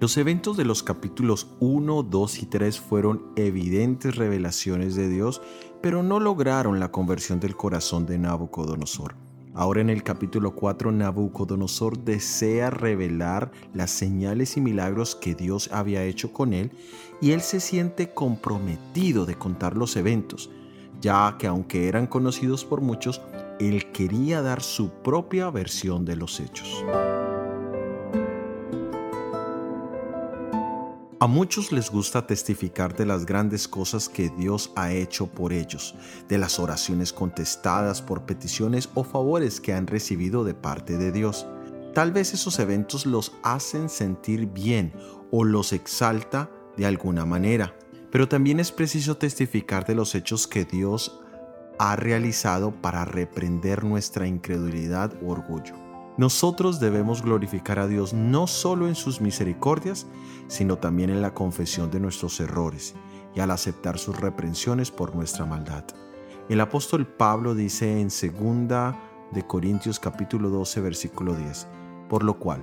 Los eventos de los capítulos 1, 2 y 3 fueron evidentes revelaciones de Dios, pero no lograron la conversión del corazón de Nabucodonosor. Ahora en el capítulo 4, Nabucodonosor desea revelar las señales y milagros que Dios había hecho con él y él se siente comprometido de contar los eventos, ya que aunque eran conocidos por muchos, él quería dar su propia versión de los hechos. A muchos les gusta testificar de las grandes cosas que Dios ha hecho por ellos, de las oraciones contestadas por peticiones o favores que han recibido de parte de Dios. Tal vez esos eventos los hacen sentir bien o los exalta de alguna manera, pero también es preciso testificar de los hechos que Dios ha realizado para reprender nuestra incredulidad u orgullo. Nosotros debemos glorificar a Dios no solo en sus misericordias, sino también en la confesión de nuestros errores y al aceptar sus reprensiones por nuestra maldad. El apóstol Pablo dice en 2 de Corintios capítulo 12 versículo 10, por lo cual,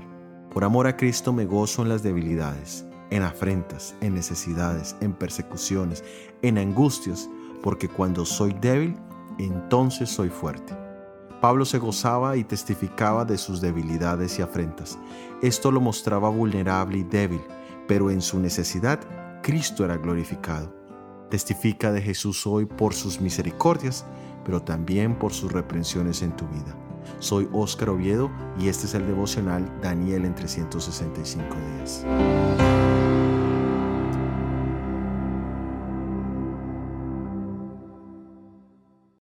por amor a Cristo me gozo en las debilidades, en afrentas, en necesidades, en persecuciones, en angustias, porque cuando soy débil, entonces soy fuerte. Pablo se gozaba y testificaba de sus debilidades y afrentas. Esto lo mostraba vulnerable y débil, pero en su necesidad Cristo era glorificado. Testifica de Jesús hoy por sus misericordias, pero también por sus reprensiones en tu vida. Soy Óscar Oviedo y este es el devocional Daniel en 365 días.